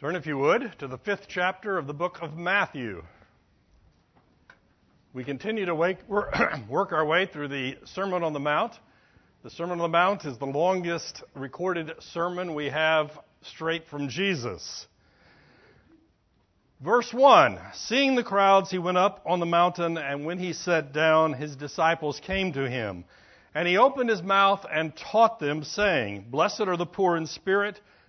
Turn, if you would, to the fifth chapter of the book of Matthew. We continue to wake, work our way through the Sermon on the Mount. The Sermon on the Mount is the longest recorded sermon we have straight from Jesus. Verse 1 Seeing the crowds, he went up on the mountain, and when he sat down, his disciples came to him. And he opened his mouth and taught them, saying, Blessed are the poor in spirit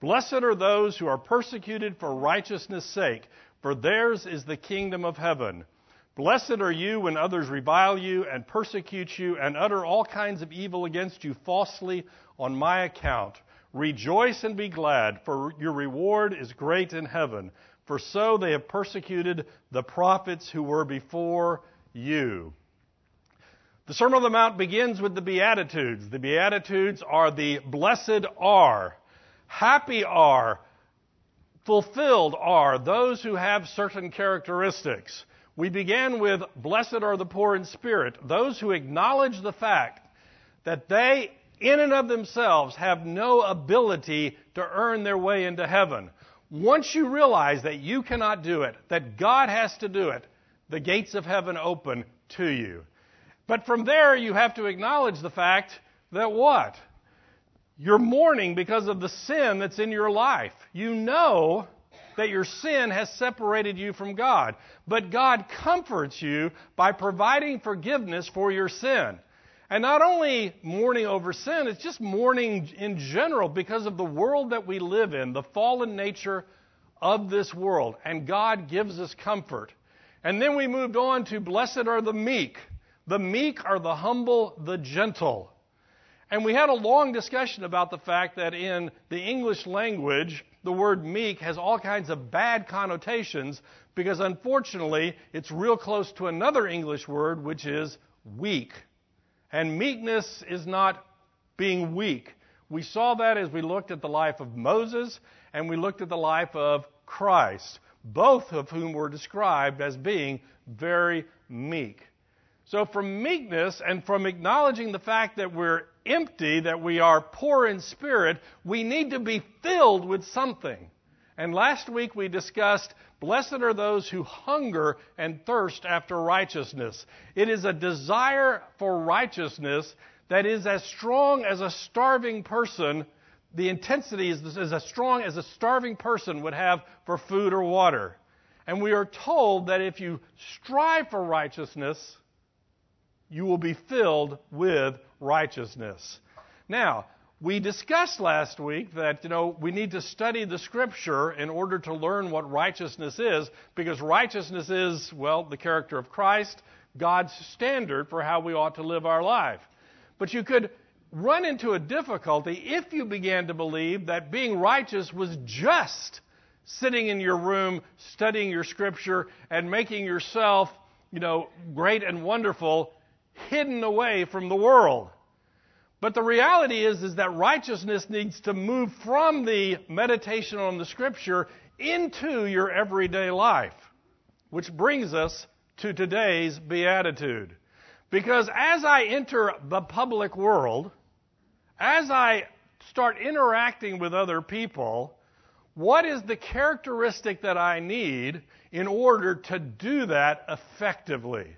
Blessed are those who are persecuted for righteousness' sake, for theirs is the kingdom of heaven. Blessed are you when others revile you and persecute you and utter all kinds of evil against you falsely on my account. Rejoice and be glad, for your reward is great in heaven. For so they have persecuted the prophets who were before you. The Sermon on the Mount begins with the Beatitudes. The Beatitudes are the blessed are. Happy are, fulfilled are those who have certain characteristics. We began with, Blessed are the poor in spirit, those who acknowledge the fact that they, in and of themselves, have no ability to earn their way into heaven. Once you realize that you cannot do it, that God has to do it, the gates of heaven open to you. But from there, you have to acknowledge the fact that what? You're mourning because of the sin that's in your life. You know that your sin has separated you from God. But God comforts you by providing forgiveness for your sin. And not only mourning over sin, it's just mourning in general because of the world that we live in, the fallen nature of this world. And God gives us comfort. And then we moved on to blessed are the meek. The meek are the humble, the gentle. And we had a long discussion about the fact that in the English language, the word meek has all kinds of bad connotations because unfortunately it's real close to another English word, which is weak. And meekness is not being weak. We saw that as we looked at the life of Moses and we looked at the life of Christ, both of whom were described as being very meek. So, from meekness and from acknowledging the fact that we're empty, that we are poor in spirit, we need to be filled with something. And last week we discussed blessed are those who hunger and thirst after righteousness. It is a desire for righteousness that is as strong as a starving person. The intensity is, is as strong as a starving person would have for food or water. And we are told that if you strive for righteousness, you will be filled with righteousness. Now, we discussed last week that you know we need to study the scripture in order to learn what righteousness is because righteousness is well the character of Christ, God's standard for how we ought to live our life. But you could run into a difficulty if you began to believe that being righteous was just sitting in your room studying your scripture and making yourself, you know, great and wonderful hidden away from the world. But the reality is, is that righteousness needs to move from the meditation on the scripture into your everyday life. Which brings us to today's beatitude. Because as I enter the public world, as I start interacting with other people, what is the characteristic that I need in order to do that effectively?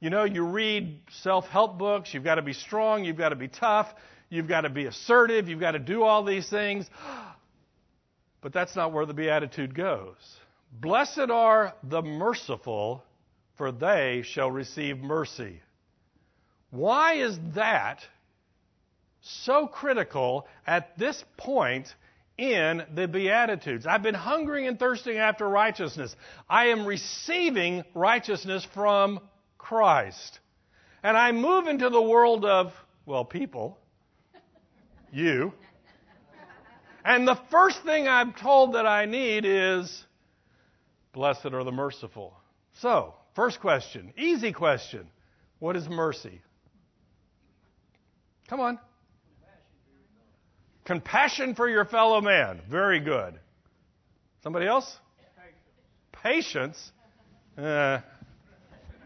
You know, you read self help books, you've got to be strong, you've got to be tough, you've got to be assertive, you've got to do all these things. But that's not where the Beatitude goes. Blessed are the merciful, for they shall receive mercy. Why is that so critical at this point in the Beatitudes? I've been hungering and thirsting after righteousness. I am receiving righteousness from Christ. And I move into the world of, well, people, you. And the first thing I'm told that I need is, blessed are the merciful. So, first question, easy question. What is mercy? Come on. Compassion for your fellow man. Very good. Somebody else? Patience. Eh,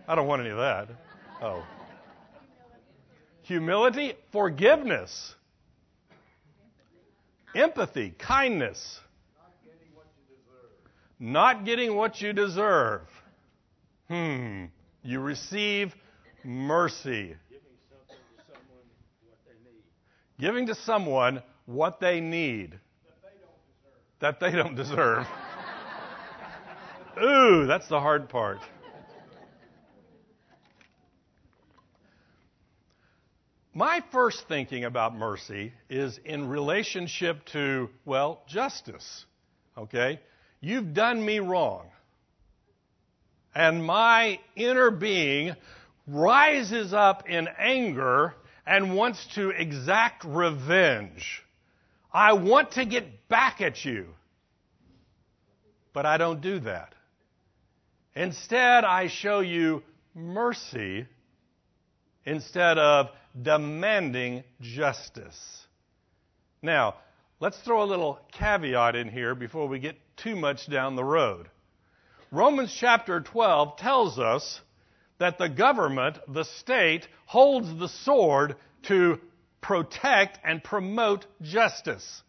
I don't want any of that. Oh. Humility, forgiveness, empathy, kindness, not getting what you deserve. Hmm. You receive mercy. Giving to someone what they need that they don't deserve. Ooh, that's the hard part. My first thinking about mercy is in relationship to, well, justice. Okay? You've done me wrong. And my inner being rises up in anger and wants to exact revenge. I want to get back at you. But I don't do that. Instead, I show you mercy instead of demanding justice. Now, let's throw a little caveat in here before we get too much down the road. Romans chapter 12 tells us that the government, the state, holds the sword to protect and promote justice.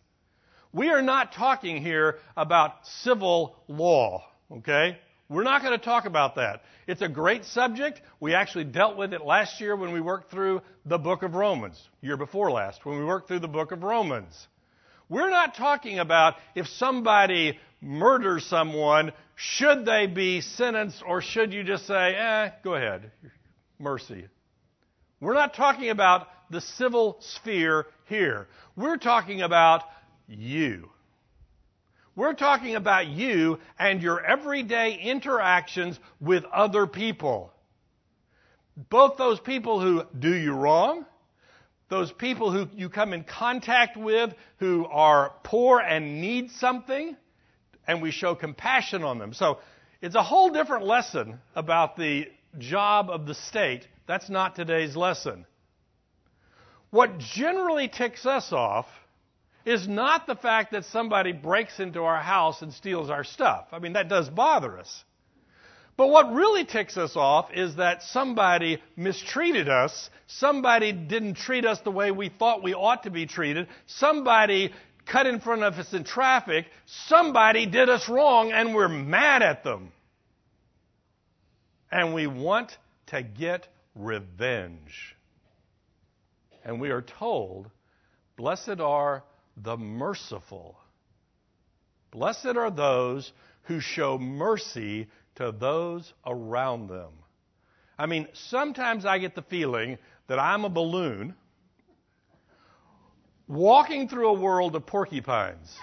We are not talking here about civil law, okay? We're not going to talk about that. It's a great subject. We actually dealt with it last year when we worked through the book of Romans, year before last, when we worked through the book of Romans. We're not talking about if somebody murders someone, should they be sentenced or should you just say, eh, go ahead, mercy. We're not talking about the civil sphere here. We're talking about you. We're talking about you and your everyday interactions with other people. Both those people who do you wrong, those people who you come in contact with who are poor and need something, and we show compassion on them. So it's a whole different lesson about the job of the state. That's not today's lesson. What generally ticks us off is not the fact that somebody breaks into our house and steals our stuff. I mean, that does bother us. But what really ticks us off is that somebody mistreated us, somebody didn't treat us the way we thought we ought to be treated, somebody cut in front of us in traffic, somebody did us wrong and we're mad at them. And we want to get revenge. And we are told, Blessed are the merciful. Blessed are those who show mercy to those around them. I mean, sometimes I get the feeling that I'm a balloon walking through a world of porcupines.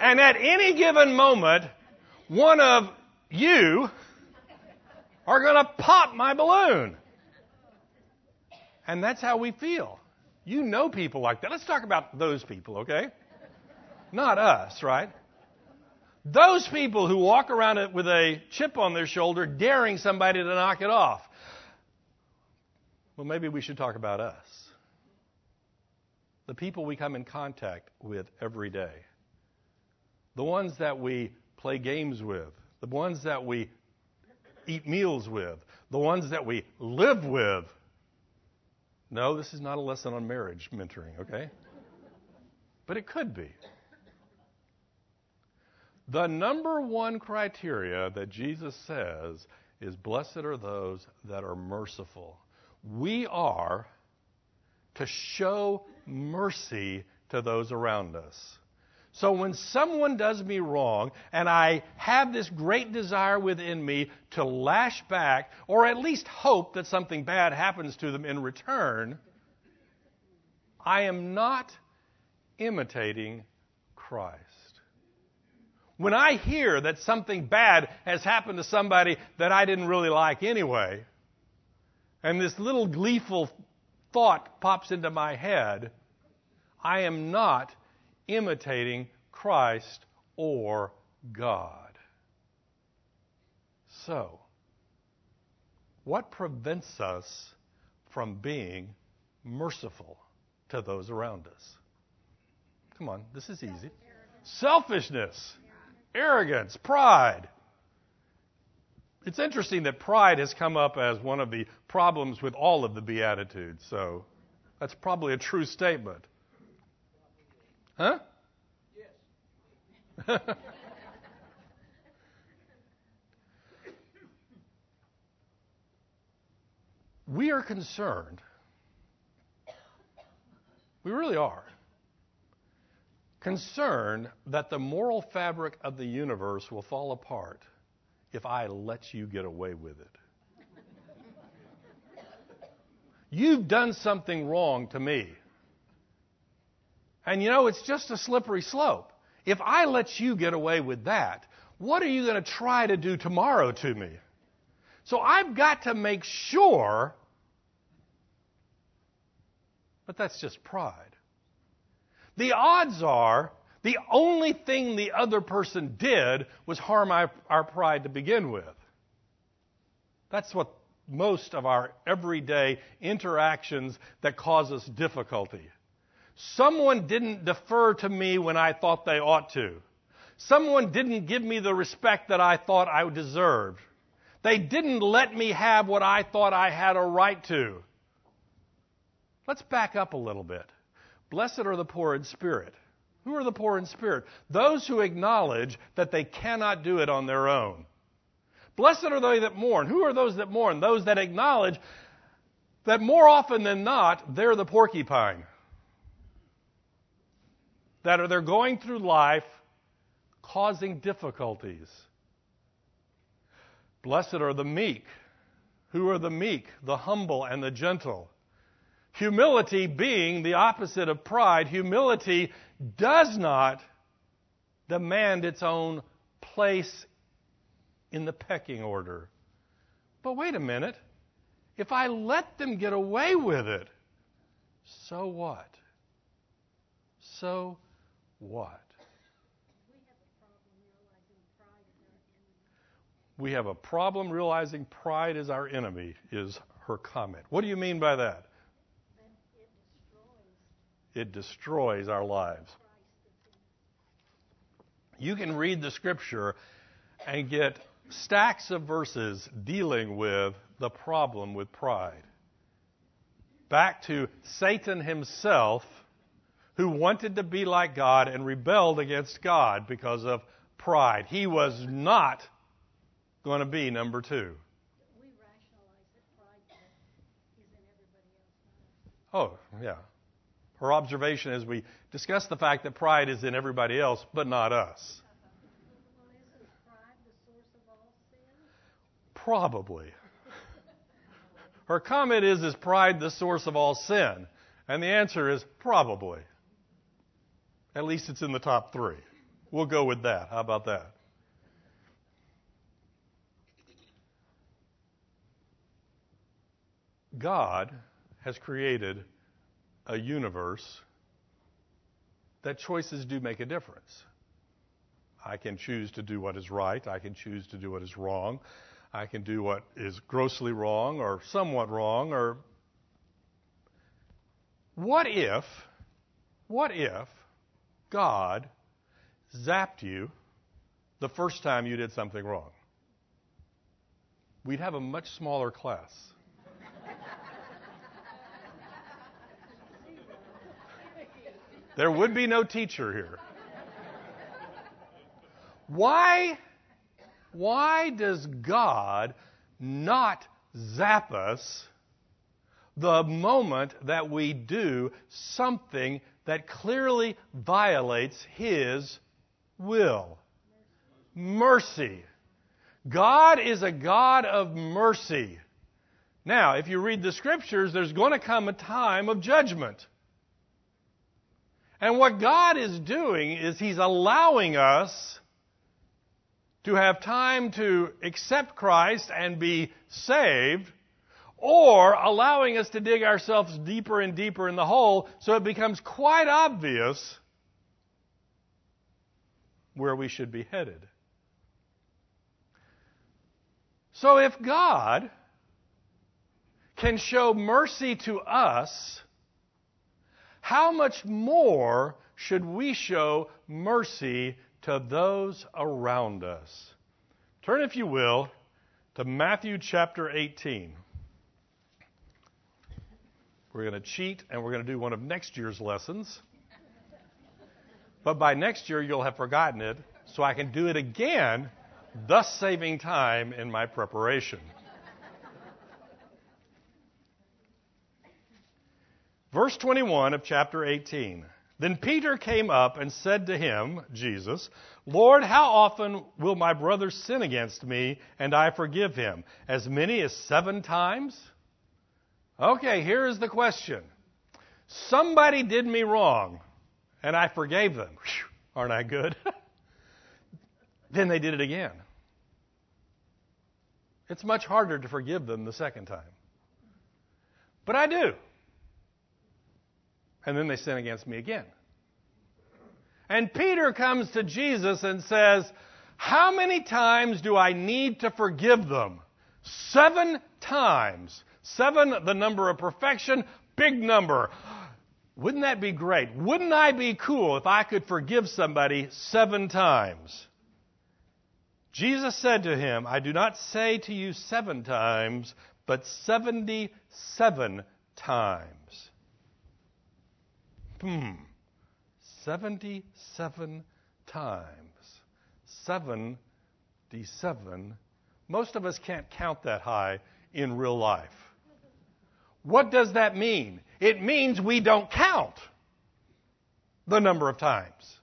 and at any given moment, one of you are going to pop my balloon. And that's how we feel. You know people like that. Let's talk about those people, okay? Not us, right? Those people who walk around with a chip on their shoulder daring somebody to knock it off. Well, maybe we should talk about us. The people we come in contact with every day. The ones that we play games with. The ones that we eat meals with. The ones that we live with. No, this is not a lesson on marriage mentoring, okay? But it could be. The number one criteria that Jesus says is blessed are those that are merciful. We are to show mercy to those around us. So when someone does me wrong and I have this great desire within me to lash back or at least hope that something bad happens to them in return, I am not imitating Christ. When I hear that something bad has happened to somebody that I didn't really like anyway, and this little gleeful thought pops into my head, I am not imitating Christ or God. So, what prevents us from being merciful to those around us? Come on, this is easy. Selfishness, arrogance, pride. It's interesting that pride has come up as one of the problems with all of the Beatitudes, so that's probably a true statement. Huh? Yes. we are concerned. We really are. Concerned that the moral fabric of the universe will fall apart if I let you get away with it. You've done something wrong to me. And you know, it's just a slippery slope. If I let you get away with that, what are you going to try to do tomorrow to me? So I've got to make sure, but that's just pride. The odds are the only thing the other person did was harm our, our pride to begin with. That's what most of our everyday interactions that cause us difficulty. Someone didn't defer to me when I thought they ought to. Someone didn't give me the respect that I thought I deserved. They didn't let me have what I thought I had a right to. Let's back up a little bit. Blessed are the poor in spirit. Who are the poor in spirit? Those who acknowledge that they cannot do it on their own. Blessed are they that mourn. Who are those that mourn? Those that acknowledge that more often than not, they're the porcupine. That are they're going through life causing difficulties. Blessed are the meek. Who are the meek? The humble and the gentle. Humility being the opposite of pride, humility does not demand its own place in the pecking order. But wait a minute. If I let them get away with it, so what? So what? We have a problem realizing pride is our enemy, is her comment. What do you mean by that? It destroys our lives. You can read the scripture and get stacks of verses dealing with the problem with pride. Back to Satan himself, who wanted to be like God and rebelled against God because of pride. He was not going to be number two. Oh, yeah. Her observation as we discuss the fact that pride is in everybody else, but not us. Probably. Her comment is, is pride the source of all sin? And the answer is probably. At least it's in the top three. We'll go with that. How about that? God has created a universe that choices do make a difference. I can choose to do what is right. I can choose to do what is wrong. I can do what is grossly wrong or somewhat wrong or what if what if God zapped you the first time you did something wrong? We'd have a much smaller class. There would be no teacher here. Why, why does God not zap us the moment that we do something that clearly violates His will? Mercy. God is a God of mercy. Now, if you read the scriptures, there's going to come a time of judgment. And what God is doing is He's allowing us to have time to accept Christ and be saved, or allowing us to dig ourselves deeper and deeper in the hole so it becomes quite obvious where we should be headed. So if God can show mercy to us, how much more should we show mercy to those around us? Turn, if you will, to Matthew chapter 18. We're going to cheat and we're going to do one of next year's lessons. But by next year, you'll have forgotten it, so I can do it again, thus saving time in my preparation. Verse 21 of chapter 18. Then Peter came up and said to him, Jesus, Lord, how often will my brother sin against me and I forgive him? As many as seven times? Okay, here is the question. Somebody did me wrong and I forgave them. Whew, aren't I good? then they did it again. It's much harder to forgive them the second time. But I do and then they sin against me again. And Peter comes to Jesus and says, How many times do I need to forgive them? Seven times. Seven, the number of perfection, big number. Wouldn't that be great? Wouldn't I be cool if I could forgive somebody seven times? Jesus said to him, I do not say to you seven times, but seventy seven times. Hmm. 77 times. 77. Most of us can't count that high in real life. What does that mean? It means we don't count the number of times.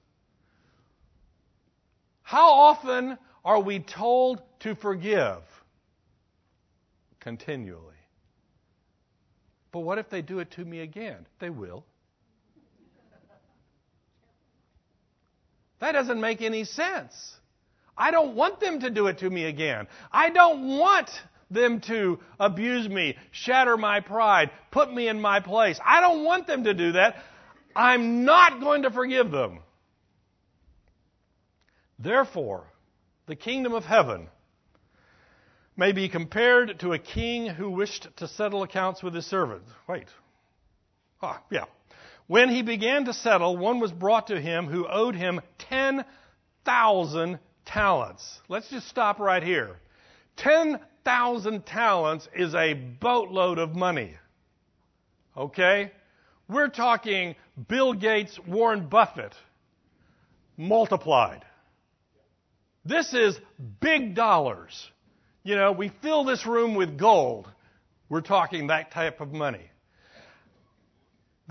How often are we told to forgive? Continually. But what if they do it to me again? They will. That doesn't make any sense. I don't want them to do it to me again. I don't want them to abuse me, shatter my pride, put me in my place. I don't want them to do that. I'm not going to forgive them. Therefore, the kingdom of heaven may be compared to a king who wished to settle accounts with his servants. Wait. Ah, yeah. When he began to settle, one was brought to him who owed him 10,000 talents. Let's just stop right here. 10,000 talents is a boatload of money. Okay? We're talking Bill Gates, Warren Buffett multiplied. This is big dollars. You know, we fill this room with gold. We're talking that type of money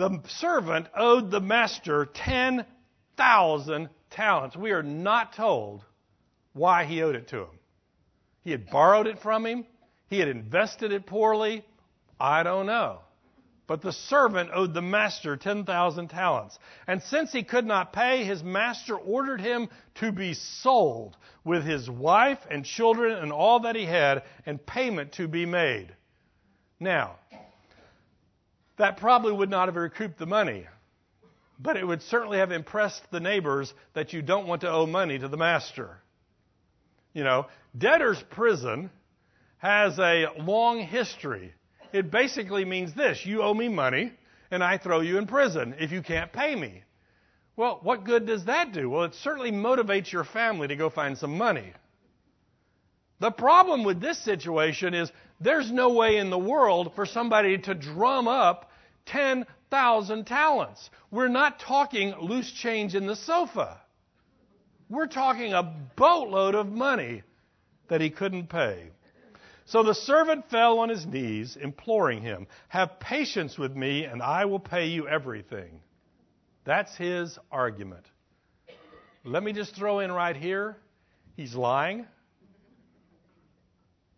the servant owed the master 10,000 talents. We are not told why he owed it to him. He had borrowed it from him, he had invested it poorly. I don't know. But the servant owed the master 10,000 talents. And since he could not pay, his master ordered him to be sold with his wife and children and all that he had, and payment to be made. Now, that probably would not have recouped the money. But it would certainly have impressed the neighbors that you don't want to owe money to the master. You know, debtor's prison has a long history. It basically means this you owe me money, and I throw you in prison if you can't pay me. Well, what good does that do? Well, it certainly motivates your family to go find some money. The problem with this situation is there's no way in the world for somebody to drum up 10,000 talents. We're not talking loose change in the sofa. We're talking a boatload of money that he couldn't pay. So the servant fell on his knees, imploring him, Have patience with me, and I will pay you everything. That's his argument. Let me just throw in right here he's lying,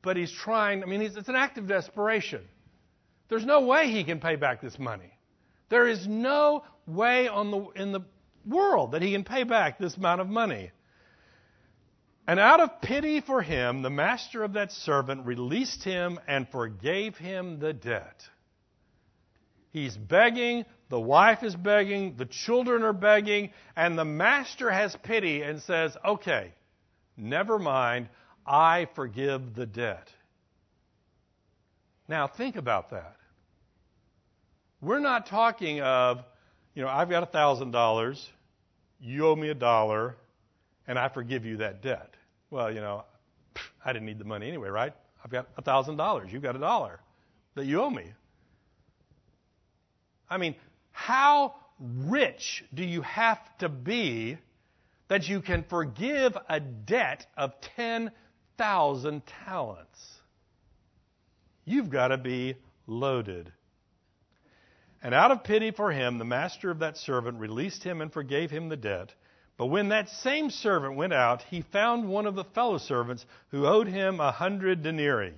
but he's trying, I mean, it's an act of desperation. There's no way he can pay back this money. There is no way the, in the world that he can pay back this amount of money. And out of pity for him, the master of that servant released him and forgave him the debt. He's begging, the wife is begging, the children are begging, and the master has pity and says, Okay, never mind, I forgive the debt. Now, think about that. We're not talking of, you know, I've got $1,000, you owe me a dollar, and I forgive you that debt. Well, you know, I didn't need the money anyway, right? I've got a $1,000. You've got a dollar that you owe me. I mean, how rich do you have to be that you can forgive a debt of 10,000 talents? You've got to be loaded. And out of pity for him, the master of that servant released him and forgave him the debt. But when that same servant went out, he found one of the fellow servants who owed him a hundred denarii.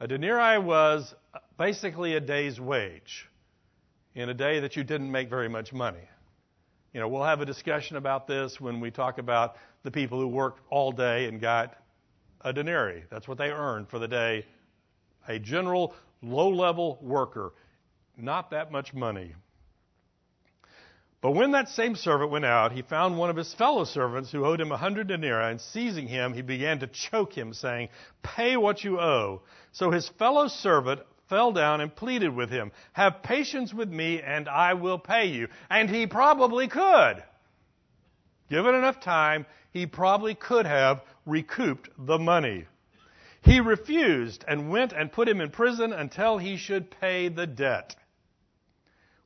A denarii was basically a day's wage in a day that you didn't make very much money. You know, we'll have a discussion about this when we talk about the people who worked all day and got a denarii. That's what they earned for the day. A general low level worker not that much money. But when that same servant went out, he found one of his fellow servants who owed him a hundred denarii, and seizing him, he began to choke him, saying, Pay what you owe. So his fellow servant fell down and pleaded with him, Have patience with me, and I will pay you. And he probably could. Given enough time, he probably could have recouped the money. He refused and went and put him in prison until he should pay the debt.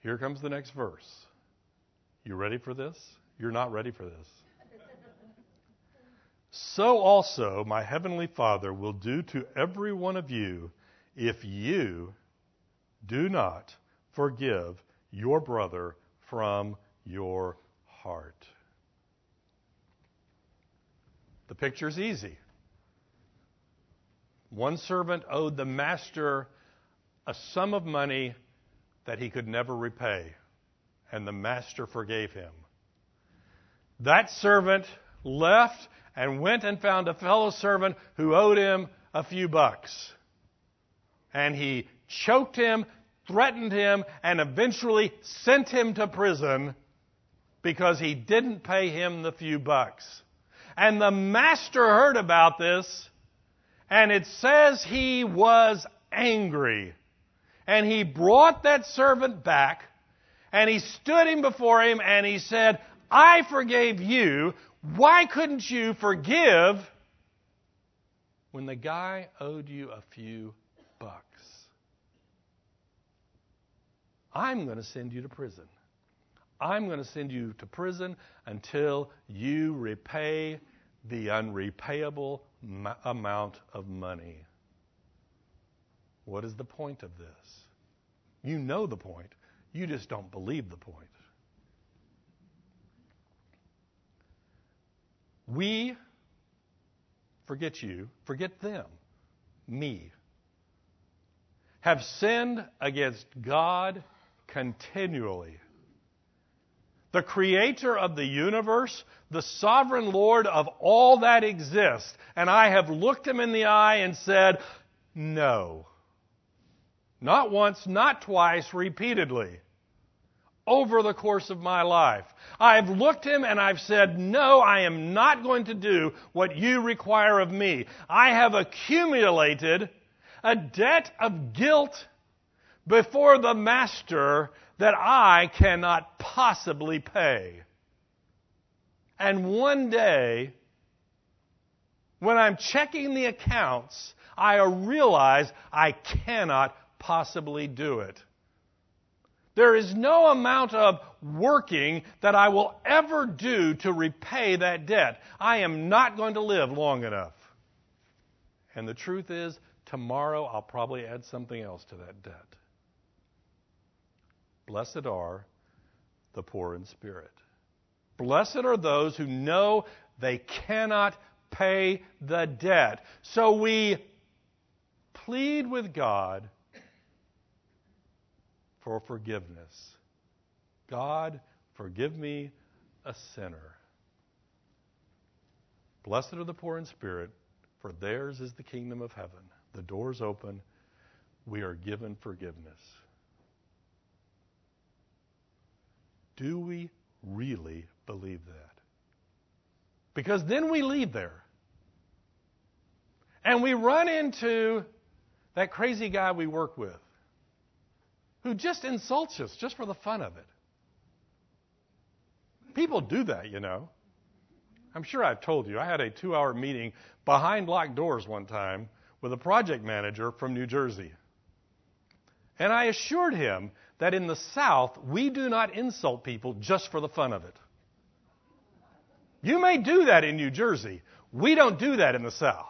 Here comes the next verse. You ready for this? You're not ready for this. so also my heavenly Father will do to every one of you if you do not forgive your brother from your heart. The picture's easy. One servant owed the master a sum of money that he could never repay, and the master forgave him. That servant left and went and found a fellow servant who owed him a few bucks. And he choked him, threatened him, and eventually sent him to prison because he didn't pay him the few bucks. And the master heard about this, and it says he was angry. And he brought that servant back, and he stood him before him, and he said, I forgave you. Why couldn't you forgive when the guy owed you a few bucks? I'm going to send you to prison. I'm going to send you to prison until you repay the unrepayable amount of money. What is the point of this? You know the point. You just don't believe the point. We, forget you, forget them, me, have sinned against God continually. The creator of the universe, the sovereign Lord of all that exists, and I have looked him in the eye and said, No. Not once, not twice, repeatedly. Over the course of my life. I've looked him and I've said, no, I am not going to do what you require of me. I have accumulated a debt of guilt before the master that I cannot possibly pay. And one day, when I'm checking the accounts, I realize I cannot possibly do it. There is no amount of working that I will ever do to repay that debt. I am not going to live long enough. And the truth is, tomorrow I'll probably add something else to that debt. Blessed are the poor in spirit. Blessed are those who know they cannot pay the debt. So we plead with God for forgiveness. God, forgive me, a sinner. Blessed are the poor in spirit, for theirs is the kingdom of heaven. The door's open. We are given forgiveness. Do we really believe that? Because then we leave there. And we run into that crazy guy we work with who just insults us just for the fun of it. People do that, you know. I'm sure I've told you. I had a two hour meeting behind locked doors one time with a project manager from New Jersey. And I assured him that in the South, we do not insult people just for the fun of it. You may do that in New Jersey. We don't do that in the South.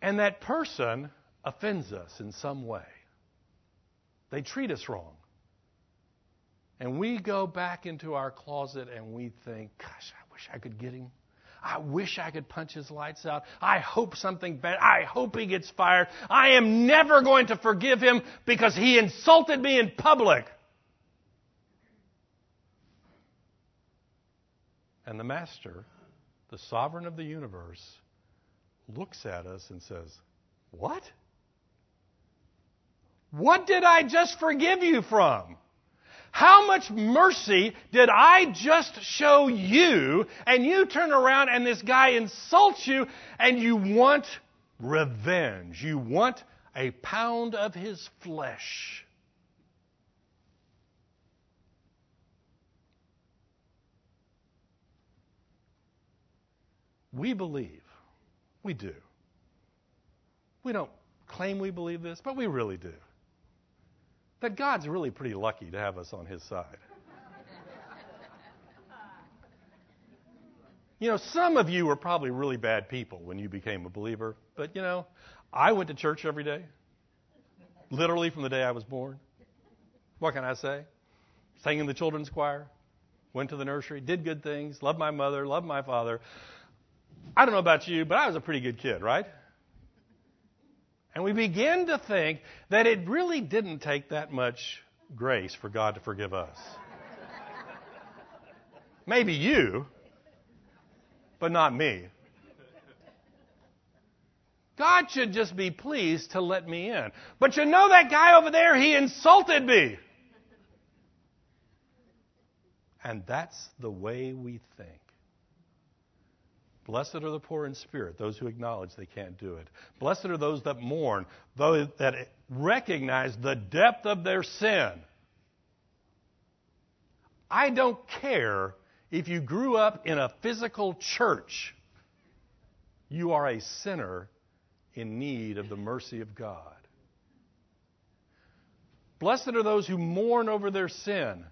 And that person offends us in some way. They treat us wrong. And we go back into our closet and we think, gosh, I wish I could get him. I wish I could punch his lights out. I hope something bad. I hope he gets fired. I am never going to forgive him because he insulted me in public. And the Master, the sovereign of the universe, looks at us and says, What? What did I just forgive you from? How much mercy did I just show you? And you turn around and this guy insults you and you want revenge. You want a pound of his flesh. We believe. We do. We don't claim we believe this, but we really do that God's really pretty lucky to have us on his side. You know, some of you were probably really bad people when you became a believer, but you know, I went to church every day, literally from the day I was born. What can I say? Sang in the children's choir, went to the nursery, did good things, loved my mother, loved my father. I don't know about you, but I was a pretty good kid, right? And we begin to think that it really didn't take that much grace for God to forgive us. Maybe you, but not me. God should just be pleased to let me in. But you know that guy over there, he insulted me. And that's the way we think. Blessed are the poor in spirit, those who acknowledge they can't do it. Blessed are those that mourn, those that recognize the depth of their sin. I don't care if you grew up in a physical church, you are a sinner in need of the mercy of God. Blessed are those who mourn over their sin.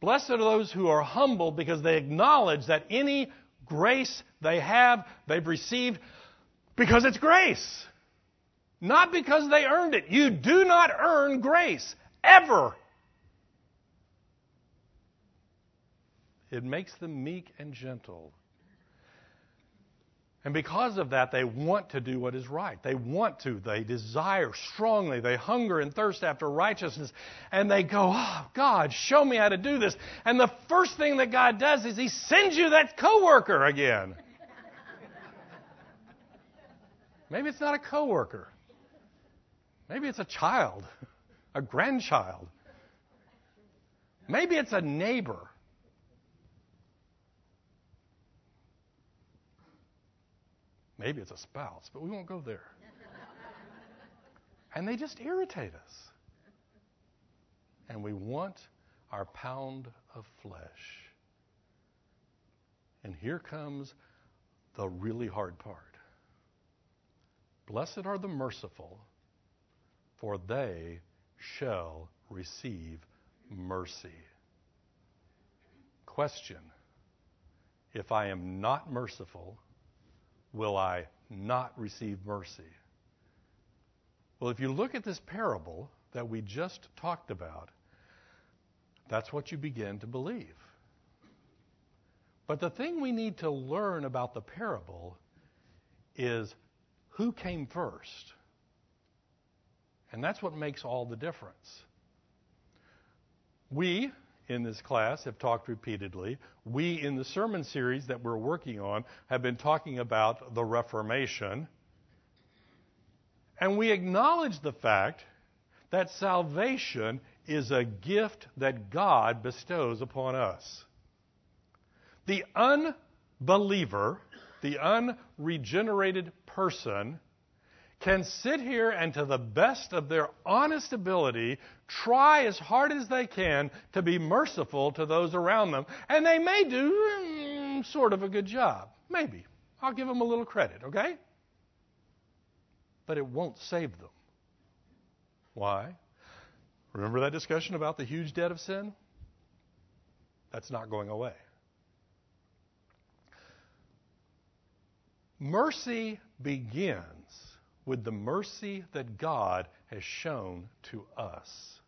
Blessed are those who are humble because they acknowledge that any grace they have, they've received because it's grace. Not because they earned it. You do not earn grace, ever. It makes them meek and gentle. And because of that, they want to do what is right. They want to. They desire strongly. They hunger and thirst after righteousness. And they go, Oh, God, show me how to do this. And the first thing that God does is He sends you that coworker again. Maybe it's not a coworker. Maybe it's a child, a grandchild. Maybe it's a neighbor. Maybe it's a spouse, but we won't go there. and they just irritate us. And we want our pound of flesh. And here comes the really hard part. Blessed are the merciful, for they shall receive mercy. Question If I am not merciful, will I not receive mercy? Well, if you look at this parable that we just talked about, that's what you begin to believe. But the thing we need to learn about the parable is who came first. And that's what makes all the difference. We, in this class, have talked repeatedly. We, in the sermon series that we're working on, have been talking about the Reformation. And we acknowledge the fact that salvation is a gift that God bestows upon us. The unbeliever, the unregenerated person, can sit here and, to the best of their honest ability, try as hard as they can to be merciful to those around them. And they may do mm, sort of a good job. Maybe. I'll give them a little credit, okay? But it won't save them. Why? Remember that discussion about the huge debt of sin? That's not going away. Mercy begins with the mercy that God has shown to us.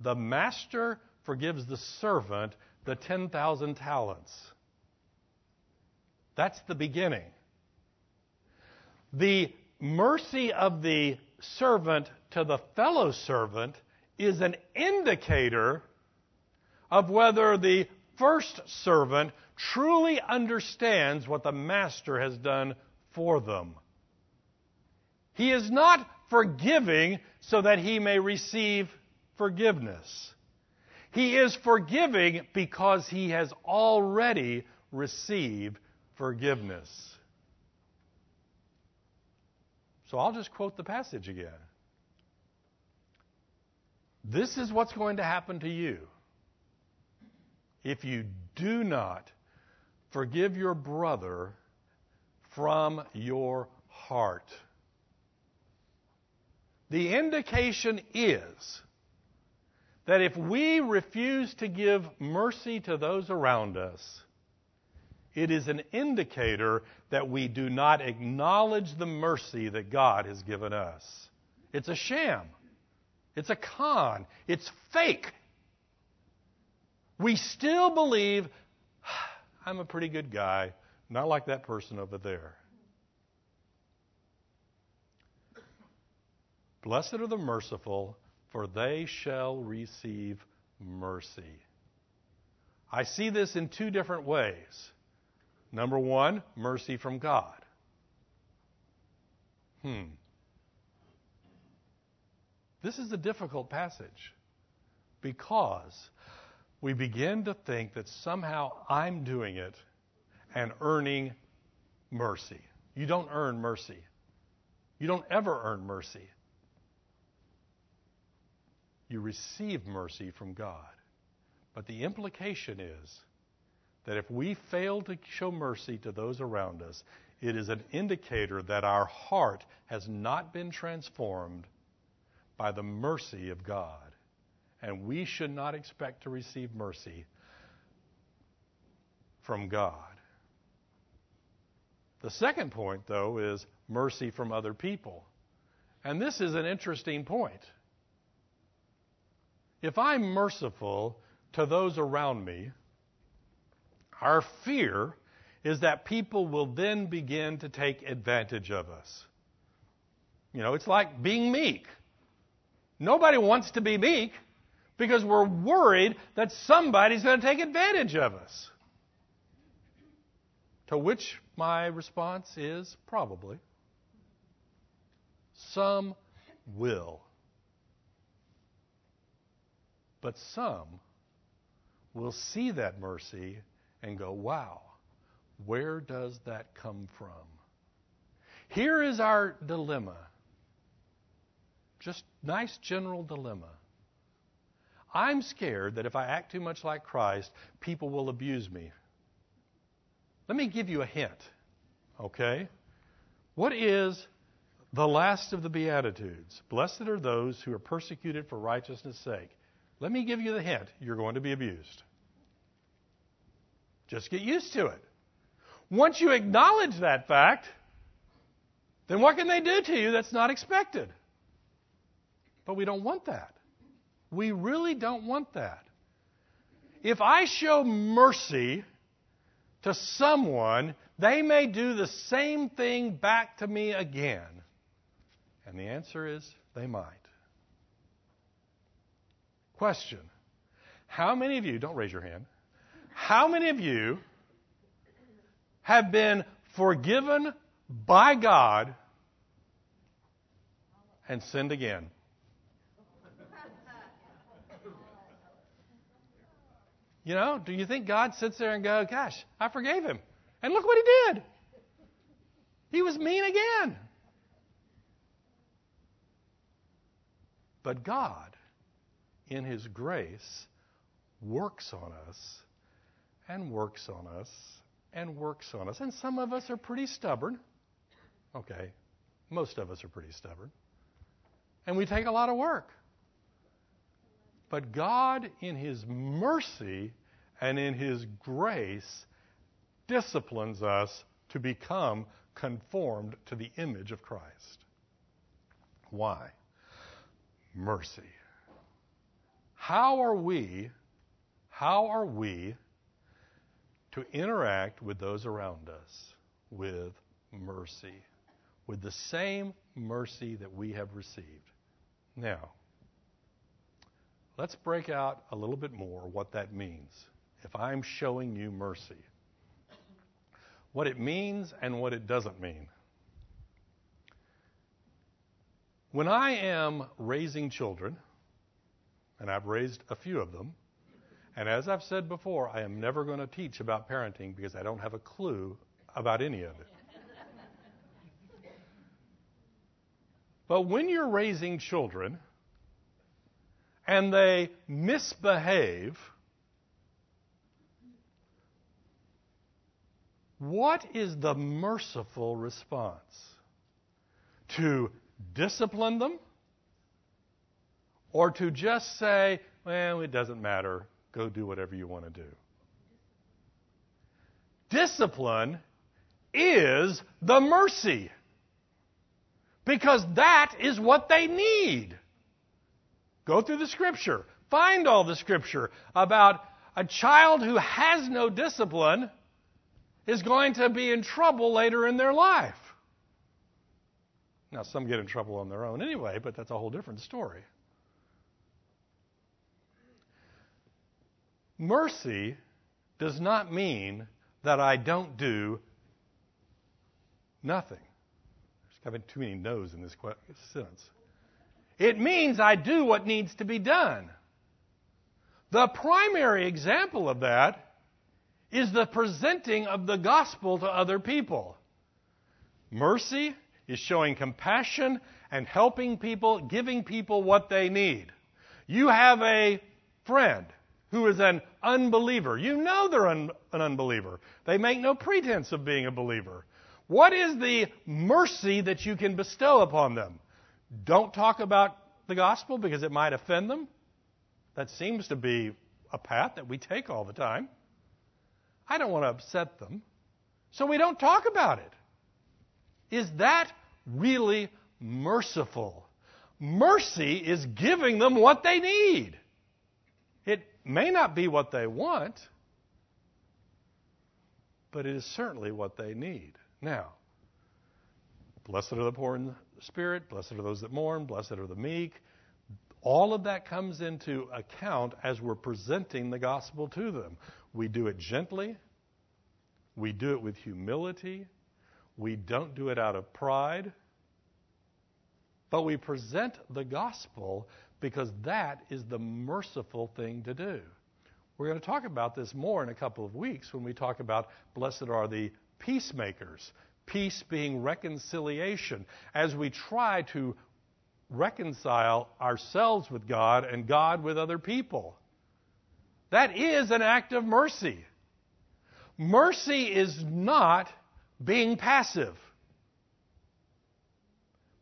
The master forgives the servant the 10,000 talents. That's the beginning. The mercy of the servant to the fellow servant is an indicator of whether the first servant truly understands what the master has done for them. He is not forgiving so that he may receive forgiveness. He is forgiving because he has already received forgiveness. So I'll just quote the passage again. This is what's going to happen to you if you do not forgive your brother from your heart. The indication is that if we refuse to give mercy to those around us, it is an indicator that we do not acknowledge the mercy that God has given us. It's a sham. It's a con. It's fake. We still believe, I'm a pretty good guy, not like that person over there. Blessed are the merciful, for they shall receive mercy. I see this in two different ways. Number one, mercy from God. Hmm. This is a difficult passage because we begin to think that somehow I'm doing it and earning mercy. You don't earn mercy. You don't ever earn mercy. You receive mercy from God. But the implication is that if we fail to show mercy to those around us, it is an indicator that our heart has not been transformed by the mercy of God. And we should not expect to receive mercy from God. The second point, though, is mercy from other people. And this is an interesting point. If I'm merciful to those around me, our fear is that people will then begin to take advantage of us. You know, it's like being meek. Nobody wants to be meek because we're worried that somebody's going to take advantage of us. To which my response is probably. Some will. But some will see that mercy and go, wow, where does that come from? Here is our dilemma just nice general dilemma. I'm scared that if I act too much like Christ, people will abuse me. Let me give you a hint, okay? What is the last of the Beatitudes? Blessed are those who are persecuted for righteousness' sake. Let me give you the hint you're going to be abused. Just get used to it. Once you acknowledge that fact, then what can they do to you that's not expected? But we don't want that. We really don't want that. If I show mercy to someone they may do the same thing back to me again. And the answer is they might. Question How many of you, don't raise your hand, how many of you have been forgiven by God and sinned again? You know, do you think God sits there and goes, gosh, I forgave him? And look what he did. He was mean again. But God, in his grace, works on us and works on us and works on us. And some of us are pretty stubborn. Okay, most of us are pretty stubborn. And we take a lot of work. But God, in His mercy and in His grace, disciplines us to become conformed to the image of Christ. Why? Mercy. How are we, how are we to interact with those around us with mercy? With the same mercy that we have received. Now, Let's break out a little bit more what that means. If I'm showing you mercy, what it means and what it doesn't mean. When I am raising children, and I've raised a few of them, and as I've said before, I am never going to teach about parenting because I don't have a clue about any of it. but when you're raising children, and they misbehave, what is the merciful response? To discipline them? Or to just say, well, it doesn't matter, go do whatever you want to do? Discipline is the mercy. Because that is what they need. Go through the scripture. Find all the scripture about a child who has no discipline is going to be in trouble later in their life. Now, some get in trouble on their own anyway, but that's a whole different story. Mercy does not mean that I don't do nothing. There's having too many no's in this sentence. It means I do what needs to be done. The primary example of that is the presenting of the gospel to other people. Mercy is showing compassion and helping people, giving people what they need. You have a friend who is an unbeliever. You know they're un- an unbeliever. They make no pretense of being a believer. What is the mercy that you can bestow upon them? Don't talk about the gospel because it might offend them. That seems to be a path that we take all the time. I don't want to upset them, so we don't talk about it. Is that really merciful? Mercy is giving them what they need. May not be what they want, but it is certainly what they need. Now, blessed are the poor in spirit, blessed are those that mourn, blessed are the meek. All of that comes into account as we're presenting the gospel to them. We do it gently, we do it with humility, we don't do it out of pride, but we present the gospel because that is the merciful thing to do. We're going to talk about this more in a couple of weeks when we talk about blessed are the peacemakers peace being reconciliation, as we try to reconcile ourselves with God and God with other people. That is an act of mercy. Mercy is not being passive.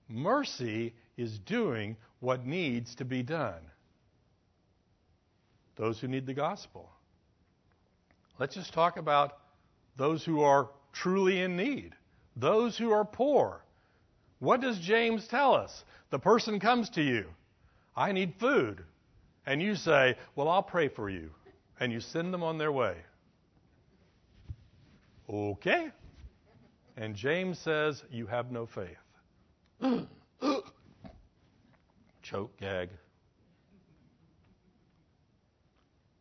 Mercy is doing what needs to be done. Those who need the gospel. Let's just talk about those who are truly in need those who are poor. What does James tell us? The person comes to you, I need food. And you say, Well, I'll pray for you. And you send them on their way. Okay. And James says, You have no faith. Choke, gag.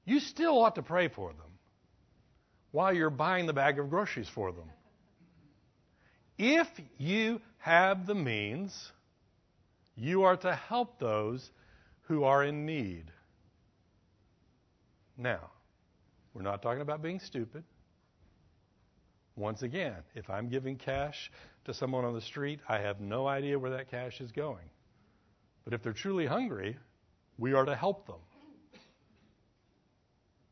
You still ought to pray for them while you're buying the bag of groceries for them. If you have the means, you are to help those who are in need. Now, we're not talking about being stupid. Once again, if I'm giving cash to someone on the street, I have no idea where that cash is going. But if they're truly hungry, we are to help them.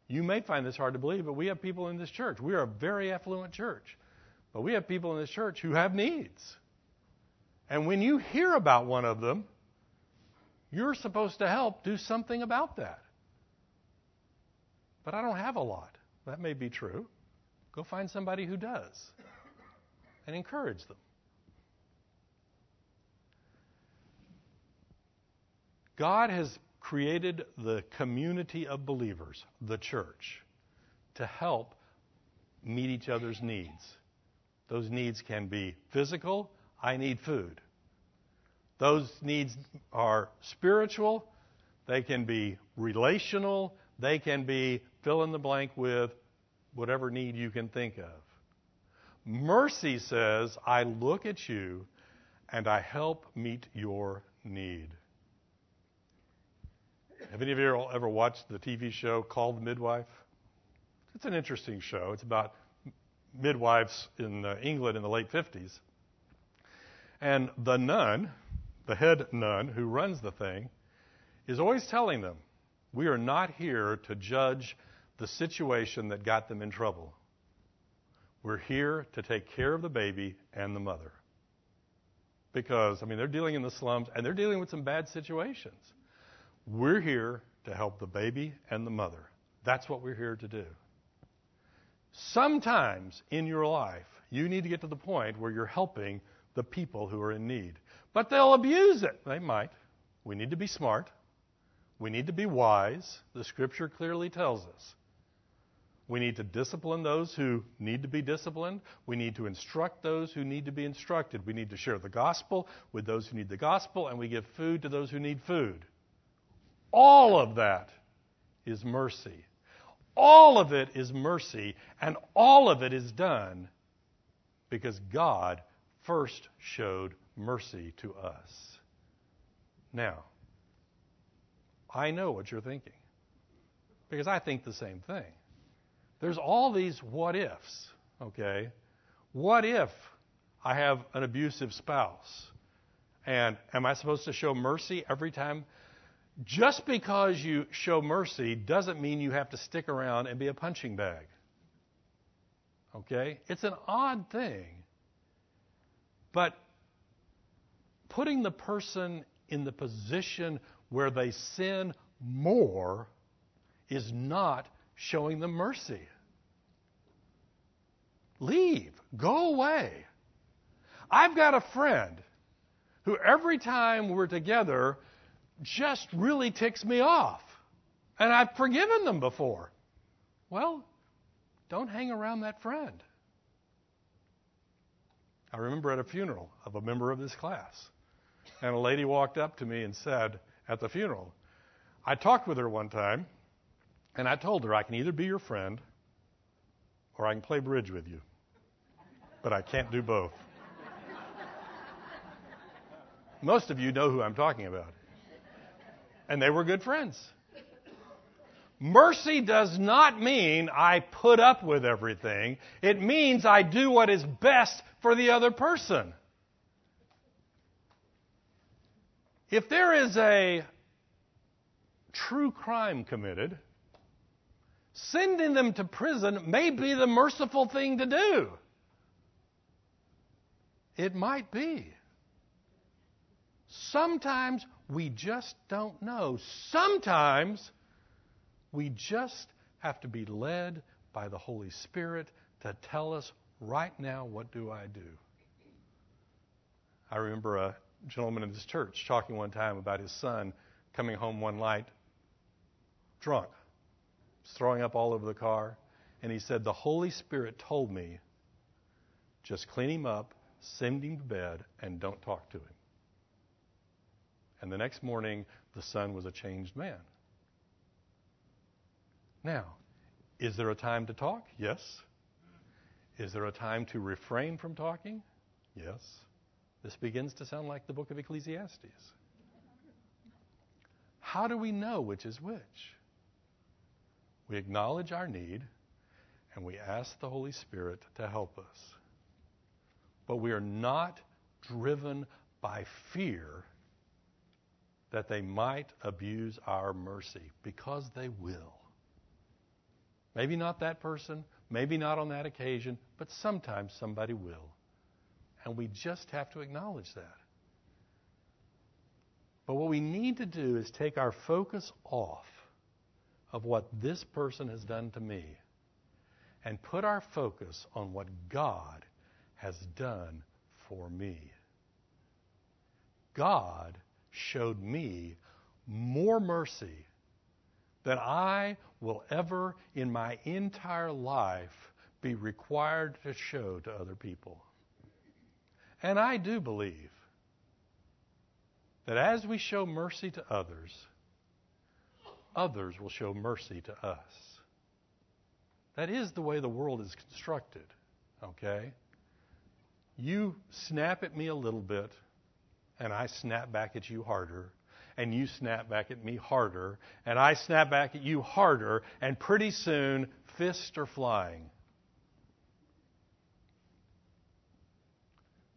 You may find this hard to believe, but we have people in this church. We are a very affluent church. But we have people in this church who have needs. And when you hear about one of them, you're supposed to help do something about that. But I don't have a lot. That may be true. Go find somebody who does and encourage them. God has created the community of believers, the church, to help meet each other's needs. Those needs can be physical, I need food. Those needs are spiritual, they can be relational, they can be fill in the blank with whatever need you can think of. Mercy says, I look at you and I help meet your need. Have any of you ever watched the TV show called Midwife? It's an interesting show. It's about midwives in uh, England in the late 50s. And the nun, the head nun who runs the thing, is always telling them, We are not here to judge the situation that got them in trouble. We're here to take care of the baby and the mother. Because, I mean, they're dealing in the slums and they're dealing with some bad situations. We're here to help the baby and the mother. That's what we're here to do. Sometimes in your life, you need to get to the point where you're helping the people who are in need. But they'll abuse it. They might. We need to be smart. We need to be wise. The scripture clearly tells us. We need to discipline those who need to be disciplined. We need to instruct those who need to be instructed. We need to share the gospel with those who need the gospel, and we give food to those who need food. All of that is mercy. All of it is mercy, and all of it is done because God first showed mercy to us. Now, I know what you're thinking because I think the same thing. There's all these what ifs, okay? What if I have an abusive spouse? And am I supposed to show mercy every time just because you show mercy doesn't mean you have to stick around and be a punching bag. Okay? It's an odd thing. But putting the person in the position where they sin more is not showing them mercy. Leave. Go away. I've got a friend who every time we're together just really ticks me off. And I've forgiven them before. Well, don't hang around that friend. I remember at a funeral of a member of this class, and a lady walked up to me and said at the funeral, I talked with her one time, and I told her I can either be your friend or I can play bridge with you, but I can't do both. Most of you know who I'm talking about and they were good friends. Mercy does not mean I put up with everything. It means I do what is best for the other person. If there is a true crime committed, sending them to prison may be the merciful thing to do. It might be. Sometimes we just don't know. Sometimes we just have to be led by the Holy Spirit to tell us right now, what do I do? I remember a gentleman in this church talking one time about his son coming home one night drunk, throwing up all over the car. And he said, The Holy Spirit told me Just clean him up, send him to bed, and don't talk to him. And the next morning, the son was a changed man. Now, is there a time to talk? Yes. Is there a time to refrain from talking? Yes. This begins to sound like the book of Ecclesiastes. How do we know which is which? We acknowledge our need and we ask the Holy Spirit to help us. But we are not driven by fear that they might abuse our mercy because they will. Maybe not that person, maybe not on that occasion, but sometimes somebody will. And we just have to acknowledge that. But what we need to do is take our focus off of what this person has done to me and put our focus on what God has done for me. God showed me more mercy than I will ever in my entire life be required to show to other people. And I do believe that as we show mercy to others, others will show mercy to us. That is the way the world is constructed, okay? You snap at me a little bit, and I snap back at you harder, and you snap back at me harder, and I snap back at you harder, and pretty soon fists are flying.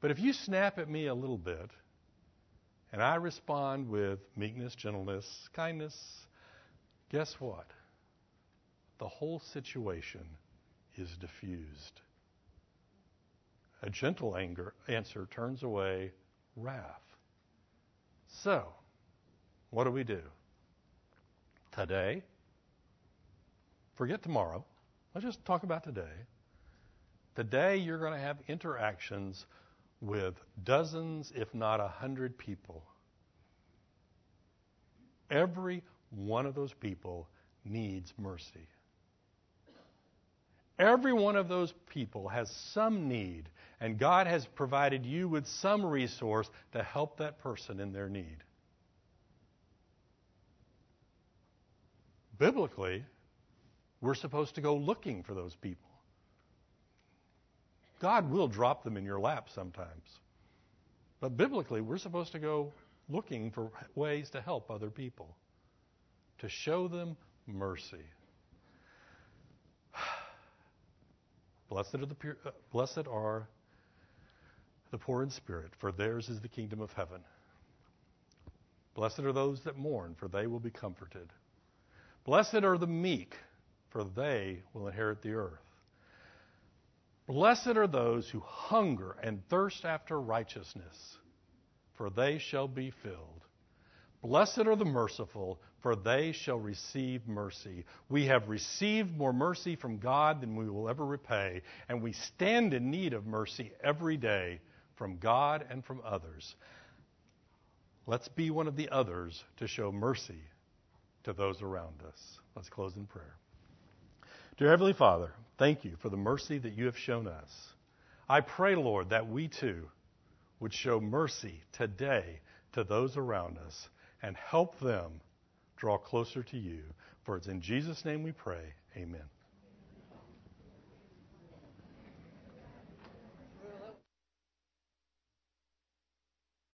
But if you snap at me a little bit, and I respond with meekness, gentleness, kindness, guess what? The whole situation is diffused. A gentle anger answer turns away wrath. So, what do we do? Today, forget tomorrow. Let's just talk about today. Today, you're going to have interactions with dozens, if not a hundred people. Every one of those people needs mercy. Every one of those people has some need, and God has provided you with some resource to help that person in their need. Biblically, we're supposed to go looking for those people. God will drop them in your lap sometimes. But biblically, we're supposed to go looking for ways to help other people, to show them mercy. Blessed are the pure, uh, blessed are the poor in spirit, for theirs is the kingdom of heaven. Blessed are those that mourn, for they will be comforted. Blessed are the meek, for they will inherit the earth. Blessed are those who hunger and thirst after righteousness, for they shall be filled. Blessed are the merciful, for they shall receive mercy. We have received more mercy from God than we will ever repay, and we stand in need of mercy every day from God and from others. Let's be one of the others to show mercy to those around us. Let's close in prayer. Dear Heavenly Father, thank you for the mercy that you have shown us. I pray, Lord, that we too would show mercy today to those around us and help them draw closer to you. For it's in Jesus' name we pray. Amen.